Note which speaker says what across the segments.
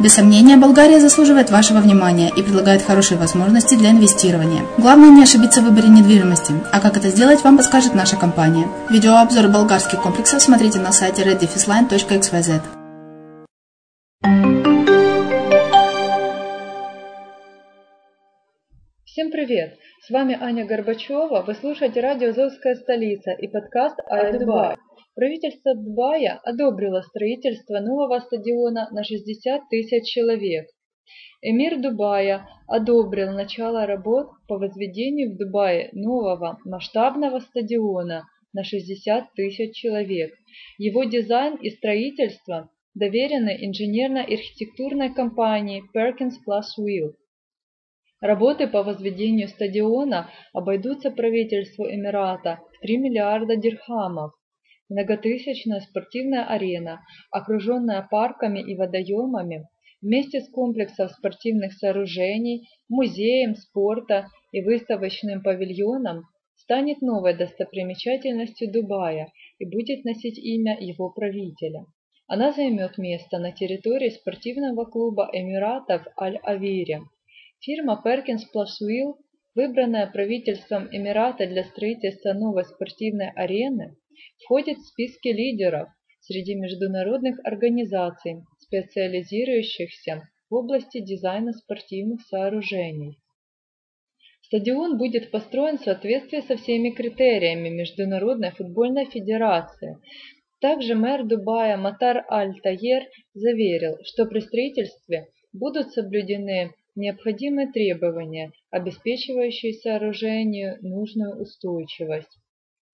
Speaker 1: Без сомнения, Болгария заслуживает вашего внимания и предлагает хорошие возможности для инвестирования. Главное не ошибиться в выборе недвижимости, а как это сделать, вам подскажет наша компания. Видеообзор болгарских комплексов смотрите на сайте reddefisline.xyz.
Speaker 2: Всем привет! С вами Аня Горбачева. Вы слушаете радио «Азовская столица» и подкаст «Ай Дубай». Правительство Дубая одобрило строительство нового стадиона на 60 тысяч человек. Эмир Дубая одобрил начало работ по возведению в Дубае нового масштабного стадиона на 60 тысяч человек. Его дизайн и строительство доверены инженерно-архитектурной компании Perkins Plus Will. Работы по возведению стадиона обойдутся правительству Эмирата в 3 миллиарда дирхамов. Многотысячная спортивная арена, окруженная парками и водоемами, вместе с комплексом спортивных сооружений, музеем спорта и выставочным павильоном станет новой достопримечательностью Дубая и будет носить имя его правителя. Она займет место на территории спортивного клуба Эмиратов Аль-Авире. Фирма Perkins Plus Will, выбранная правительством Эмирата для строительства новой спортивной арены, входит в списки лидеров среди международных организаций, специализирующихся в области дизайна спортивных сооружений. Стадион будет построен в соответствии со всеми критериями Международной футбольной федерации. Также мэр Дубая Матар Аль-Таер заверил, что при строительстве будут соблюдены необходимые требования, обеспечивающие сооружению нужную устойчивость.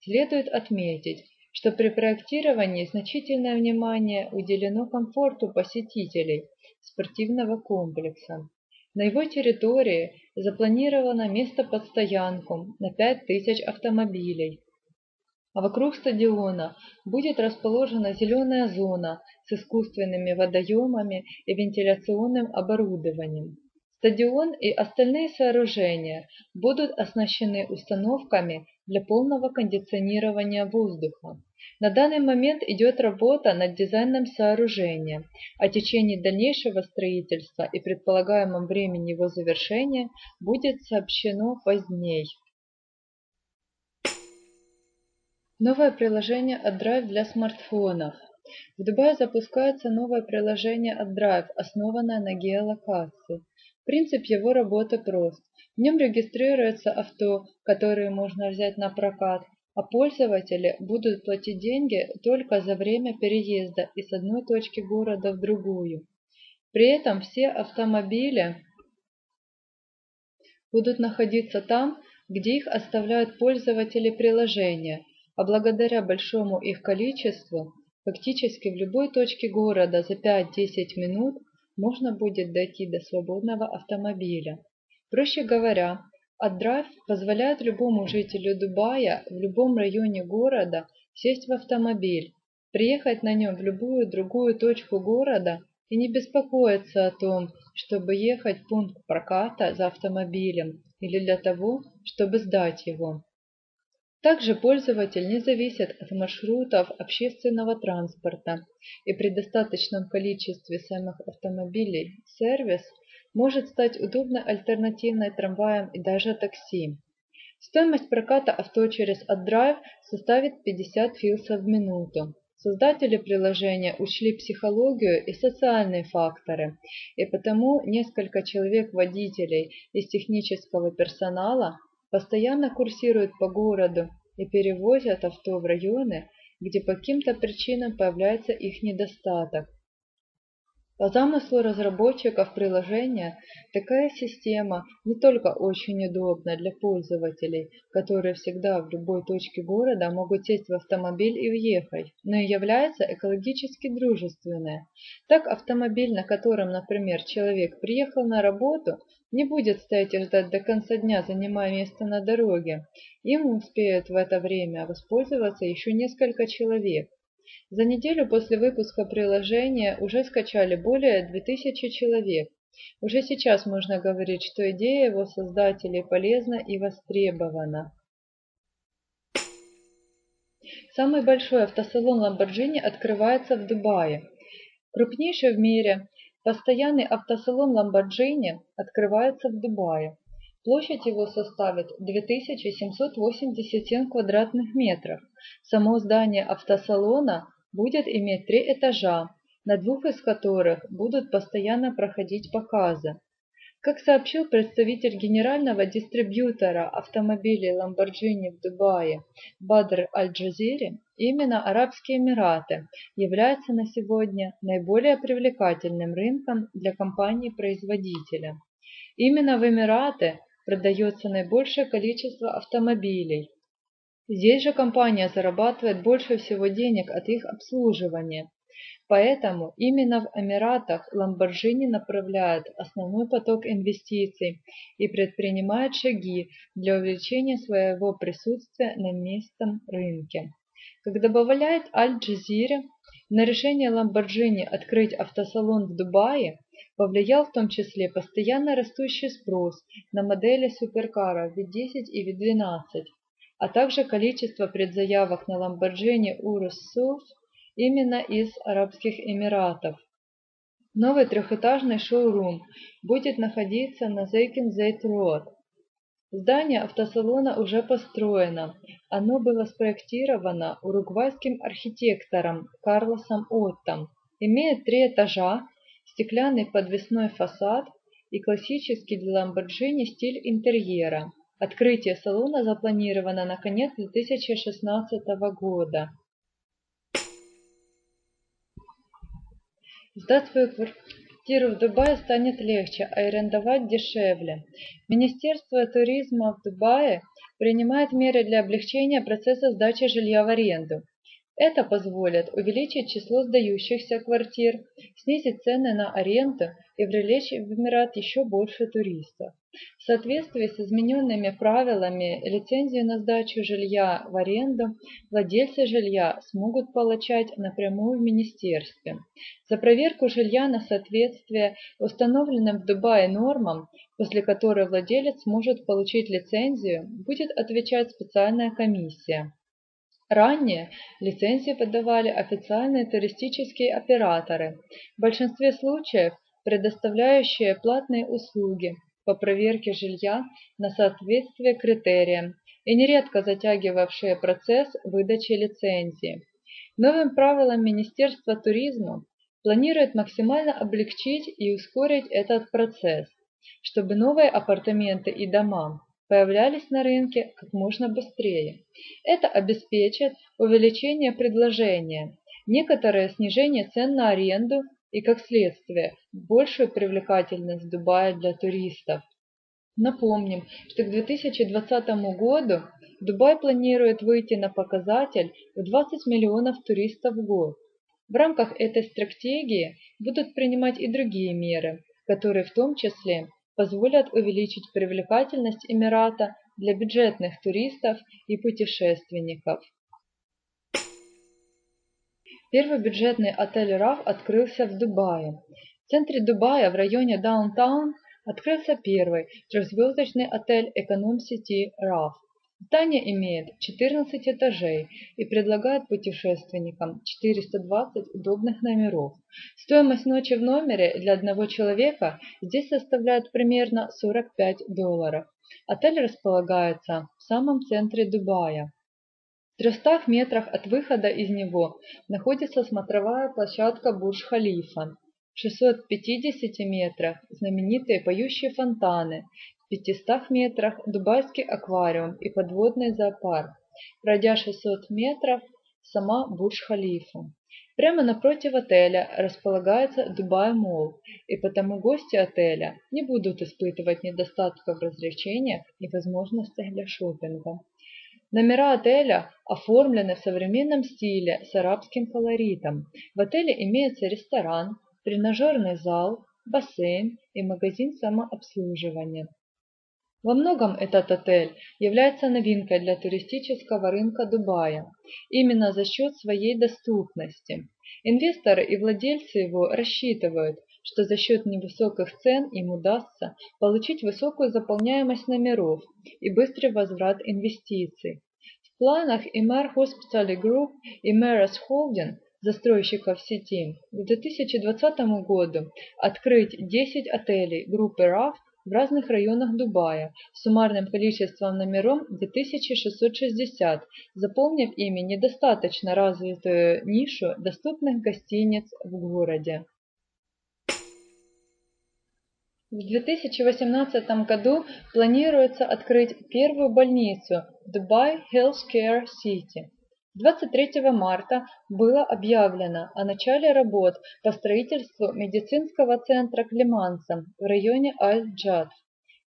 Speaker 2: Следует отметить, что при проектировании значительное внимание уделено комфорту посетителей спортивного комплекса. На его территории запланировано место под стоянку на 5000 автомобилей. А вокруг стадиона будет расположена зеленая зона с искусственными водоемами и вентиляционным оборудованием. Стадион и остальные сооружения будут оснащены установками для полного кондиционирования воздуха. На данный момент идет работа над дизайном сооружения. О течении дальнейшего строительства и предполагаемом времени его завершения будет сообщено позднее. Новое приложение от Drive для смартфонов. В Дубае запускается новое приложение от Drive, основанное на геолокации. Принцип его работы прост. В нем регистрируется авто, которые можно взять на прокат, а пользователи будут платить деньги только за время переезда из одной точки города в другую. При этом все автомобили будут находиться там, где их оставляют пользователи приложения, а благодаря большому их количеству, фактически в любой точке города за 5-10 минут можно будет дойти до свободного автомобиля. Проще говоря, AdDrive позволяет любому жителю Дубая в любом районе города сесть в автомобиль, приехать на нем в любую другую точку города и не беспокоиться о том, чтобы ехать в пункт проката за автомобилем или для того, чтобы сдать его. Также пользователь не зависит от маршрутов общественного транспорта, и при достаточном количестве самих автомобилей сервис – может стать удобной альтернативой трамваям и даже такси. Стоимость проката авто через AdDrive составит 50 филсов в минуту. Создатели приложения учли психологию и социальные факторы, и потому несколько человек-водителей из технического персонала постоянно курсируют по городу и перевозят авто в районы, где по каким-то причинам появляется их недостаток. По замыслу разработчиков приложения, такая система не только очень удобна для пользователей, которые всегда в любой точке города могут сесть в автомобиль и уехать, но и является экологически дружественной. Так автомобиль, на котором, например, человек приехал на работу, не будет стоять и ждать до конца дня, занимая место на дороге. Им успеют в это время воспользоваться еще несколько человек. За неделю после выпуска приложения уже скачали более 2000 человек. Уже сейчас можно говорить, что идея его создателей полезна и востребована. Самый большой автосалон Lamborghini открывается в Дубае. Крупнейший в мире постоянный автосалон Lamborghini открывается в Дубае. Площадь его составит 2787 квадратных метров. Само здание автосалона будет иметь три этажа, на двух из которых будут постоянно проходить показы. Как сообщил представитель генерального дистрибьютора автомобилей Lamborghini в Дубае Бадр Аль-Джазири, именно Арабские Эмираты являются на сегодня наиболее привлекательным рынком для компании-производителя. Именно в Эмираты продается наибольшее количество автомобилей. Здесь же компания зарабатывает больше всего денег от их обслуживания. Поэтому именно в Эмиратах Lamborghini направляет основной поток инвестиций и предпринимает шаги для увеличения своего присутствия на местном рынке. Как добавляет Аль-Джазире, на решение Lamborghini открыть автосалон в Дубае повлиял в том числе постоянно растущий спрос на модели суперкара V10 и V12, а также количество предзаявок на Lamborghini Urus SUV именно из Арабских Эмиратов. Новый трехэтажный шоурум будет находиться на Зейкин-Зейт Роад. Здание автосалона уже построено. Оно было спроектировано уругвайским архитектором Карлосом Оттом. Имеет три этажа, стеклянный подвесной фасад и классический для Lamborghini стиль интерьера. Открытие салона запланировано на конец 2016 года. Сдать свою квартиру в Дубае станет легче, а арендовать дешевле. Министерство туризма в Дубае принимает меры для облегчения процесса сдачи жилья в аренду. Это позволит увеличить число сдающихся квартир, снизить цены на аренду и привлечь в Эмират еще больше туристов. В соответствии с измененными правилами лицензию на сдачу жилья в аренду владельцы жилья смогут получать напрямую в министерстве. За проверку жилья на соответствие установленным в Дубае нормам, после которой владелец может получить лицензию, будет отвечать специальная комиссия. Ранее лицензии выдавали официальные туристические операторы, в большинстве случаев предоставляющие платные услуги по проверке жилья на соответствие критериям и нередко затягивавшие процесс выдачи лицензии. Новым правилам Министерство туризма планирует максимально облегчить и ускорить этот процесс, чтобы новые апартаменты и дома появлялись на рынке как можно быстрее. Это обеспечит увеличение предложения, некоторое снижение цен на аренду и, как следствие, большую привлекательность Дубая для туристов. Напомним, что к 2020 году Дубай планирует выйти на показатель в 20 миллионов туристов в год. В рамках этой стратегии будут принимать и другие меры, которые в том числе позволят увеличить привлекательность Эмирата для бюджетных туристов и путешественников. Первый бюджетный отель RAF открылся в Дубае. В центре Дубая, в районе Даунтаун, открылся первый трехзвездочный отель Эконом Сити RAF. Здание имеет 14 этажей и предлагает путешественникам 420 удобных номеров. Стоимость ночи в номере для одного человека здесь составляет примерно 45 долларов. Отель располагается в самом центре Дубая. В 300 метрах от выхода из него находится смотровая площадка Бурж-Халифа. В 650 метрах знаменитые поющие фонтаны, 500 метрах Дубайский аквариум и подводный зоопарк. Пройдя 600 метров, сама Бурдж-Халифа. Прямо напротив отеля располагается Дубай-Молл, и потому гости отеля не будут испытывать недостатка в развлечениях и возможностях для шопинга. Номера отеля оформлены в современном стиле с арабским колоритом. В отеле имеется ресторан, тренажерный зал, бассейн и магазин самообслуживания. Во многом этот отель является новинкой для туристического рынка Дубая, именно за счет своей доступности. Инвесторы и владельцы его рассчитывают, что за счет невысоких цен им удастся получить высокую заполняемость номеров и быстрый возврат инвестиций. В планах Immer Hospitality Group и Meras Holding застройщиков сети к 2020 году открыть 10 отелей группы RAF в разных районах Дубая суммарным количеством номеров 2660, заполнив ими недостаточно развитую нишу доступных гостиниц в городе. В 2018 году планируется открыть первую больницу Dubai Healthcare City. 23 марта было объявлено о начале работ по строительству медицинского центра Климанса в районе Аль-Джад.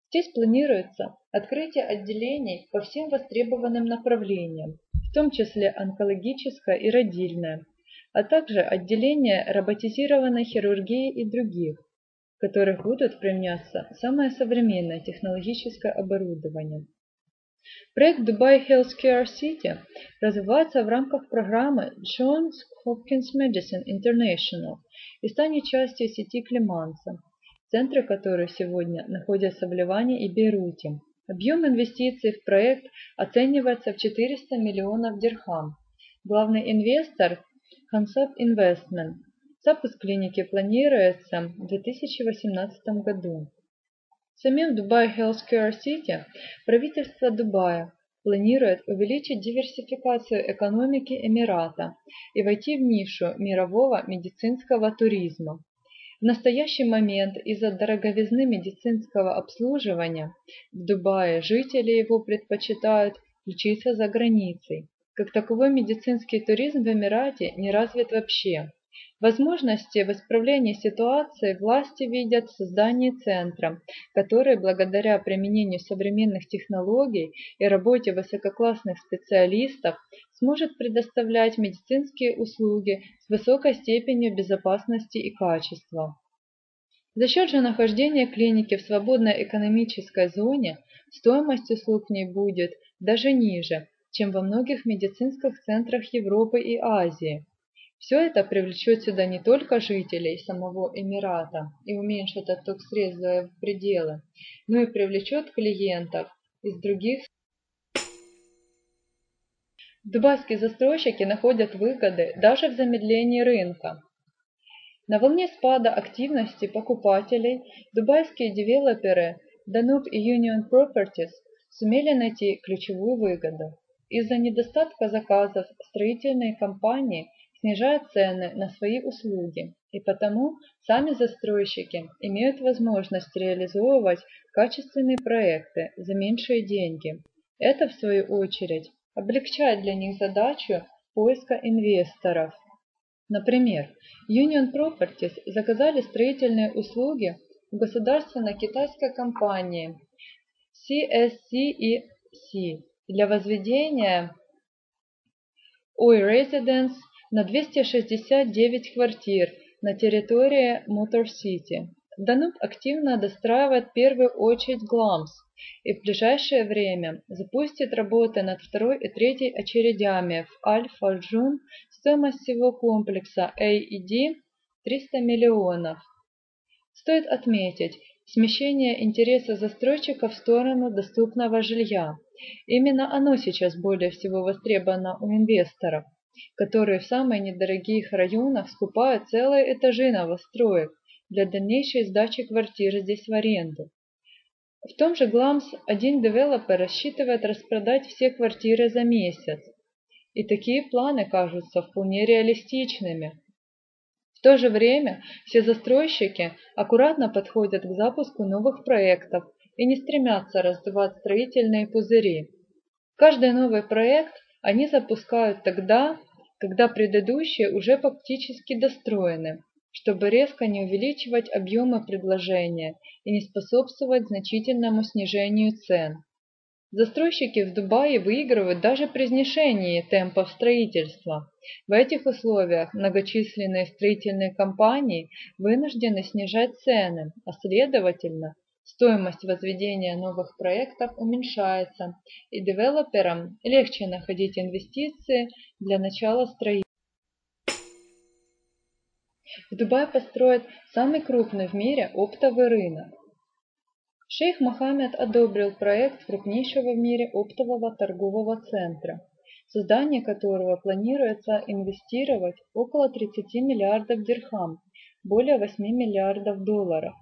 Speaker 2: Здесь планируется открытие отделений по всем востребованным направлениям, в том числе онкологическое и родильное, а также отделение роботизированной хирургии и других которых будут применяться самое современное технологическое оборудование. Проект Dubai Healthcare City развивается в рамках программы Johns Hopkins Medicine International и станет частью сети Климанса, центры которой сегодня находятся в Ливане и Бейруте. Объем инвестиций в проект оценивается в 400 миллионов дирхам. Главный инвестор – Concept Investment – Запуск клиники планируется в 2018 году. Самим Dubai Healthcare City правительство Дубая планирует увеличить диверсификацию экономики Эмирата и войти в нишу мирового медицинского туризма. В настоящий момент из-за дороговизны медицинского обслуживания в Дубае жители его предпочитают лечиться за границей. Как таковой медицинский туризм в Эмирате не развит вообще. Возможности в исправлении ситуации власти видят в создании центра, который благодаря применению современных технологий и работе высококлассных специалистов сможет предоставлять медицинские услуги с высокой степенью безопасности и качества. За счет же нахождения клиники в свободной экономической зоне стоимость услуг в ней будет даже ниже, чем во многих медицинских центрах Европы и Азии. Все это привлечет сюда не только жителей самого Эмирата и уменьшит отток средств за пределы, но и привлечет клиентов из других Дубайские застройщики находят выгоды даже в замедлении рынка. На волне спада активности покупателей дубайские девелоперы Danube и Union Properties сумели найти ключевую выгоду. Из-за недостатка заказов строительные компании снижают цены на свои услуги, и потому сами застройщики имеют возможность реализовывать качественные проекты за меньшие деньги. Это, в свою очередь, облегчает для них задачу поиска инвесторов. Например, Union Properties заказали строительные услуги у государственной китайской компании CSCEC для возведения OI Residence на 269 квартир на территории Мотор-Сити. Дануб активно достраивает в первую очередь Glamz и в ближайшее время запустит работы над второй и третьей очередями в Аль-Фурджан. Стоимость всего комплекса AED 300 миллионов. Стоит отметить смещение интереса застройщика в сторону доступного жилья. Именно оно сейчас более всего востребовано у инвесторов которые в самых недорогих районах скупают целые этажи новостроек для дальнейшей сдачи квартир здесь в аренду. В том же Гламс один девелопер рассчитывает распродать все квартиры за месяц. И такие планы кажутся вполне реалистичными. В то же время все застройщики аккуратно подходят к запуску новых проектов и не стремятся раздувать строительные пузыри. Каждый новый проект они запускают тогда, когда предыдущие уже фактически достроены, чтобы резко не увеличивать объемы предложения и не способствовать значительному снижению цен. Застройщики в Дубае выигрывают даже при снижении темпов строительства. В этих условиях многочисленные строительные компании вынуждены снижать цены, а следовательно Стоимость возведения новых проектов уменьшается, и девелоперам легче находить инвестиции для начала строительства. В Дубае построят самый крупный в мире оптовый рынок. Шейх Мохаммед одобрил проект крупнейшего в мире оптового торгового центра, создание которого планируется инвестировать около 30 миллиардов дирхам, более 8 миллиардов долларов.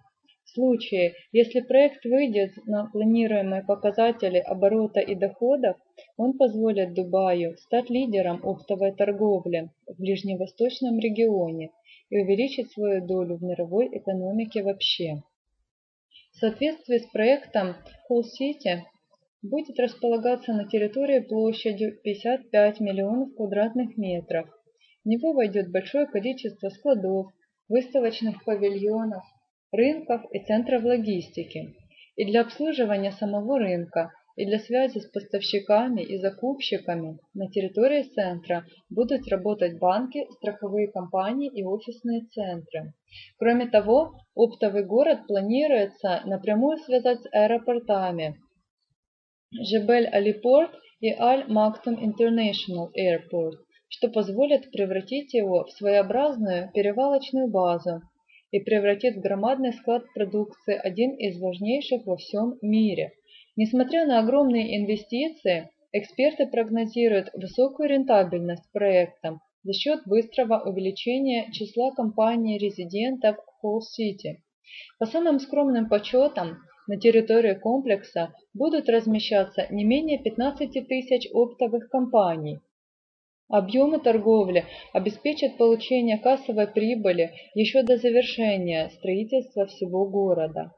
Speaker 2: Случае, если проект выйдет на планируемые показатели оборота и доходов, он позволит Дубаю стать лидером оптовой торговли в ближневосточном регионе и увеличить свою долю в мировой экономике вообще. В соответствии с проектом Cool City будет располагаться на территории площадью 55 миллионов квадратных метров. В него войдет большое количество складов, выставочных павильонов, рынков и центров логистики. И для обслуживания самого рынка, и для связи с поставщиками и закупщиками на территории центра будут работать банки, страховые компании и офисные центры. Кроме того, оптовый город планируется напрямую связать с аэропортами Жебель-Алипорт и Аль-Мактум International Airport, что позволит превратить его в своеобразную перевалочную базу и превратит в громадный склад продукции один из важнейших во всем мире – Несмотря на огромные инвестиции, эксперты прогнозируют высокую рентабельность проекта за счет быстрого увеличения числа компаний-резидентов Холл City. По самым скромным подсчетам, на территории комплекса будут размещаться не менее 15 тысяч оптовых компаний. Объемы торговли обеспечат получение кассовой прибыли еще до завершения строительства всего города.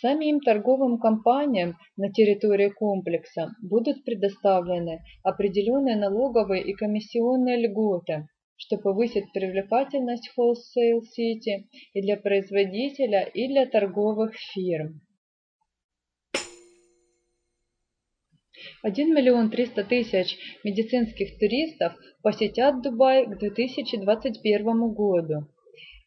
Speaker 2: Самим торговым компаниям на территории комплекса будут предоставлены определенные налоговые и комиссионные льготы, что повысит привлекательность Wholesale City и для производителя, и для торговых фирм. 1 миллион 300 тысяч медицинских туристов посетят Дубай к 2021 году.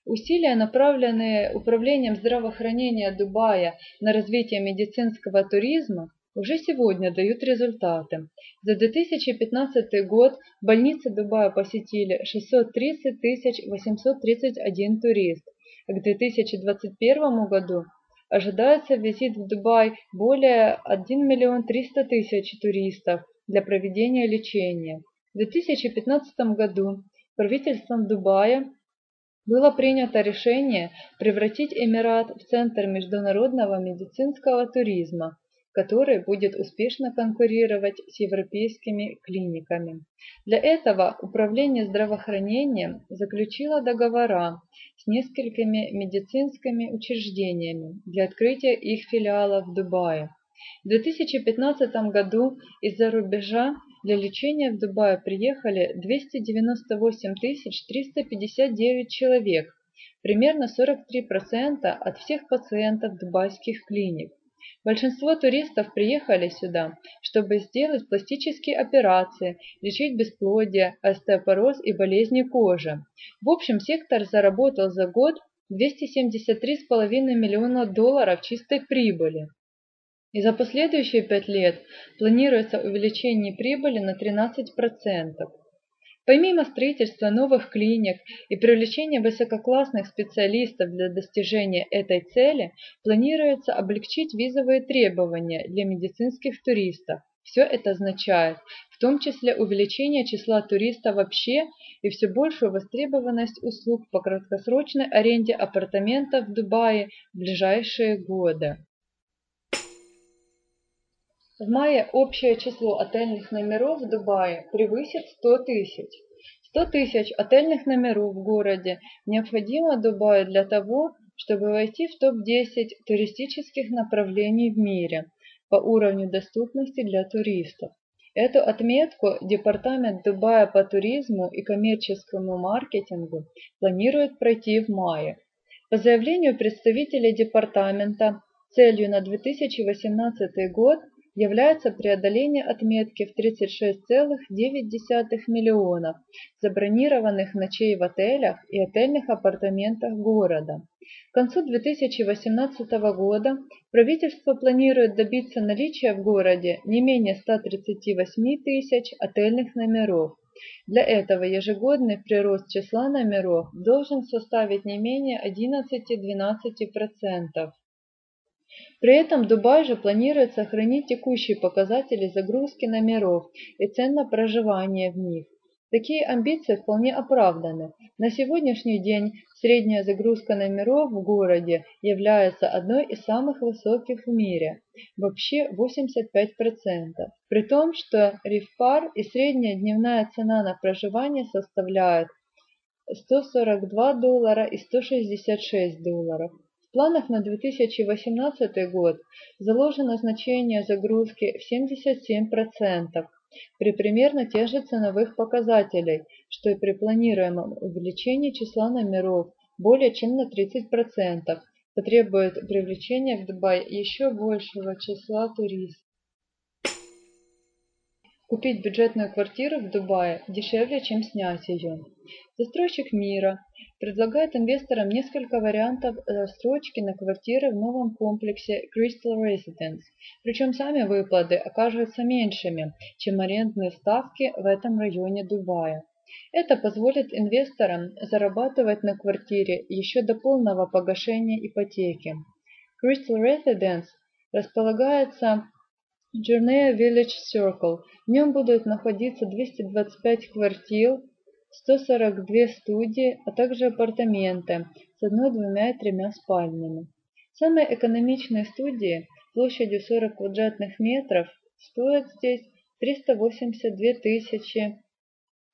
Speaker 2: Усилия, направленные Управлением здравоохранения Дубая на развитие медицинского туризма, уже сегодня дают результаты. За 2015 год больницы Дубая посетили 630 831 турист, а к 2021 году ожидается визит в Дубай более 1 миллион 300 тысяч туристов для проведения лечения. В 2015 году правительством Дубая было принято решение превратить Эмират в центр международного медицинского туризма, который будет успешно конкурировать с европейскими клиниками. Для этого Управление здравоохранением заключило договора с несколькими медицинскими учреждениями для открытия их филиалов в Дубае. В 2015 году из-за рубежа для лечения в Дубае приехали 298 359 человек, примерно 43% от всех пациентов дубайских клиник. Большинство туристов приехали сюда, чтобы сделать пластические операции, лечить бесплодие, остеопороз и болезни кожи. В общем, сектор заработал за год 273,5 миллиона долларов чистой прибыли. И за последующие пять лет планируется увеличение прибыли на 13%. Помимо строительства новых клиник и привлечения высококлассных специалистов для достижения этой цели, планируется облегчить визовые требования для медицинских туристов. Все это означает, в том числе увеличение числа туристов вообще и все большую востребованность услуг по краткосрочной аренде апартаментов в Дубае в ближайшие годы. В мае общее число отельных номеров в Дубае превысит 100 тысяч. 100 тысяч отельных номеров в городе необходимо Дубаю для того, чтобы войти в топ-10 туристических направлений в мире по уровню доступности для туристов. Эту отметку Департамент Дубая по туризму и коммерческому маркетингу планирует пройти в мае. По заявлению представителя департамента, целью на 2018 год является преодоление отметки в 36,9 миллионов забронированных ночей в отелях и отельных апартаментах города. К концу 2018 года правительство планирует добиться наличия в городе не менее 138 тысяч отельных номеров. Для этого ежегодный прирост числа номеров должен составить не менее 11-12%. При этом Дубай же планирует сохранить текущие показатели загрузки номеров и цен на проживание в них. Такие амбиции вполне оправданы. На сегодняшний день средняя загрузка номеров в городе является одной из самых высоких в мире, вообще 85%. При том, что рифпар и средняя дневная цена на проживание составляют 142 доллара и 166 долларов. В планах на 2018 год заложено значение загрузки в 77% при примерно тех же ценовых показателей, что и при планируемом увеличении числа номеров более чем на 30%, потребует привлечения в Дубай еще большего числа туристов. Купить бюджетную квартиру в Дубае дешевле, чем снять ее. Застройщик мира предлагает инвесторам несколько вариантов рассрочки на квартиры в новом комплексе Crystal Residence, причем сами выплаты окажутся меньшими, чем арендные ставки в этом районе Дубая. Это позволит инвесторам зарабатывать на квартире еще до полного погашения ипотеки. Crystal Residence располагается Journey Village Circle. В нем будут находиться 225 квартир, 142 студии, а также апартаменты с одной, двумя и тремя спальнями. Самые экономичные студии площадью 40 квадратных метров стоят здесь 382 тысячи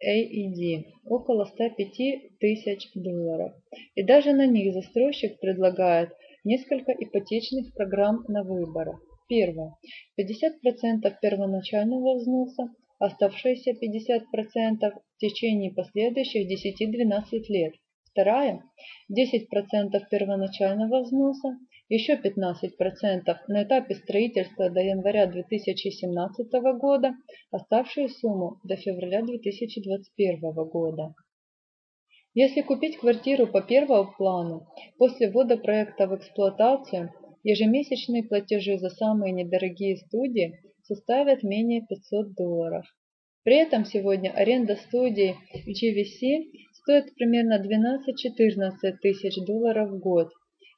Speaker 2: AED, около 105 тысяч долларов. И даже на них застройщик предлагает несколько ипотечных программ на выбор. Первое. 50% первоначального взноса, оставшиеся 50% в течение последующих 10-12 лет. Вторая. 10% первоначального взноса, еще 15% на этапе строительства до января 2017 года, оставшую сумму до февраля 2021 года. Если купить квартиру по первому плану, после ввода проекта в эксплуатацию – Ежемесячные платежи за самые недорогие студии составят менее 500 долларов. При этом сегодня аренда студии GVC стоит примерно 12-14 тысяч долларов в год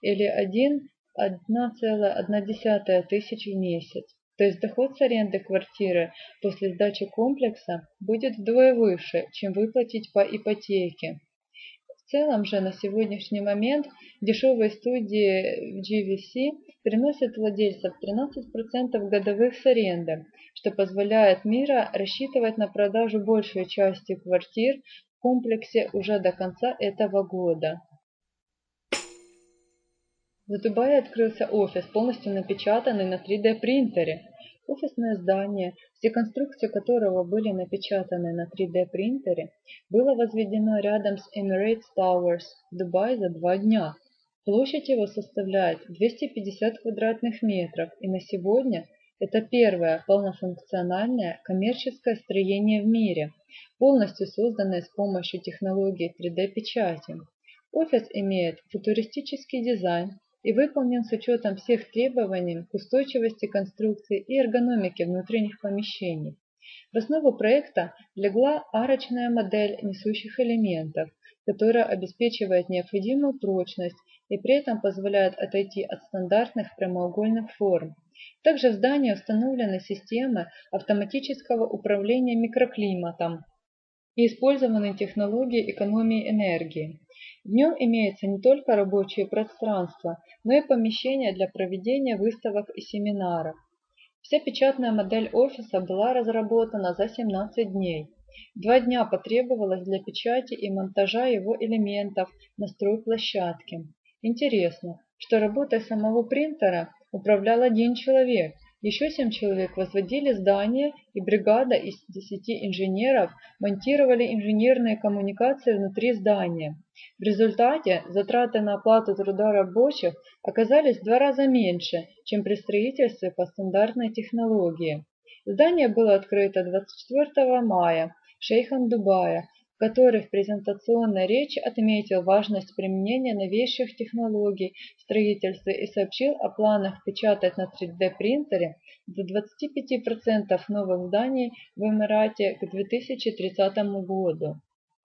Speaker 2: или 1,1 тысяч в месяц. То есть доход с аренды квартиры после сдачи комплекса будет вдвое выше, чем выплатить по ипотеке. Целом же на сегодняшний момент дешевые студии в GVC приносят владельцам 13% годовых с аренды, что позволяет Мира рассчитывать на продажу большей части квартир в комплексе уже до конца этого года. В Дубае открылся офис, полностью напечатанный на 3D принтере. Офисное здание, все конструкции которого были напечатаны на 3D принтере, было возведено рядом с Emirates Towers в Дубае за два дня. Площадь его составляет 250 квадратных метров, и на сегодня это первое полнофункциональное коммерческое строение в мире, полностью созданное с помощью технологии 3D-печати. Офис имеет футуристический дизайн, и выполнен с учетом всех требований к устойчивости конструкции и эргономике внутренних помещений. В основу проекта легла арочная модель несущих элементов, которая обеспечивает необходимую прочность и при этом позволяет отойти от стандартных прямоугольных форм. Также в здании установлены системы автоматического управления микроклиматом и использованы технологии экономии энергии. В нем имеется не только рабочее пространство, но и помещение для проведения выставок и семинаров. Вся печатная модель офиса была разработана за 17 дней. Два дня потребовалось для печати и монтажа его элементов на стройплощадке. Интересно, что работой самого принтера управлял один человек – еще семь человек возводили здание, и бригада из десяти инженеров монтировали инженерные коммуникации внутри здания. В результате затраты на оплату труда рабочих оказались в два раза меньше, чем при строительстве по стандартной технологии. Здание было открыто 24 мая шейхом Дубая который в презентационной речи отметил важность применения новейших технологий в строительстве и сообщил о планах печатать на 3D принтере до 25% новых зданий в Эмирате к 2030 году.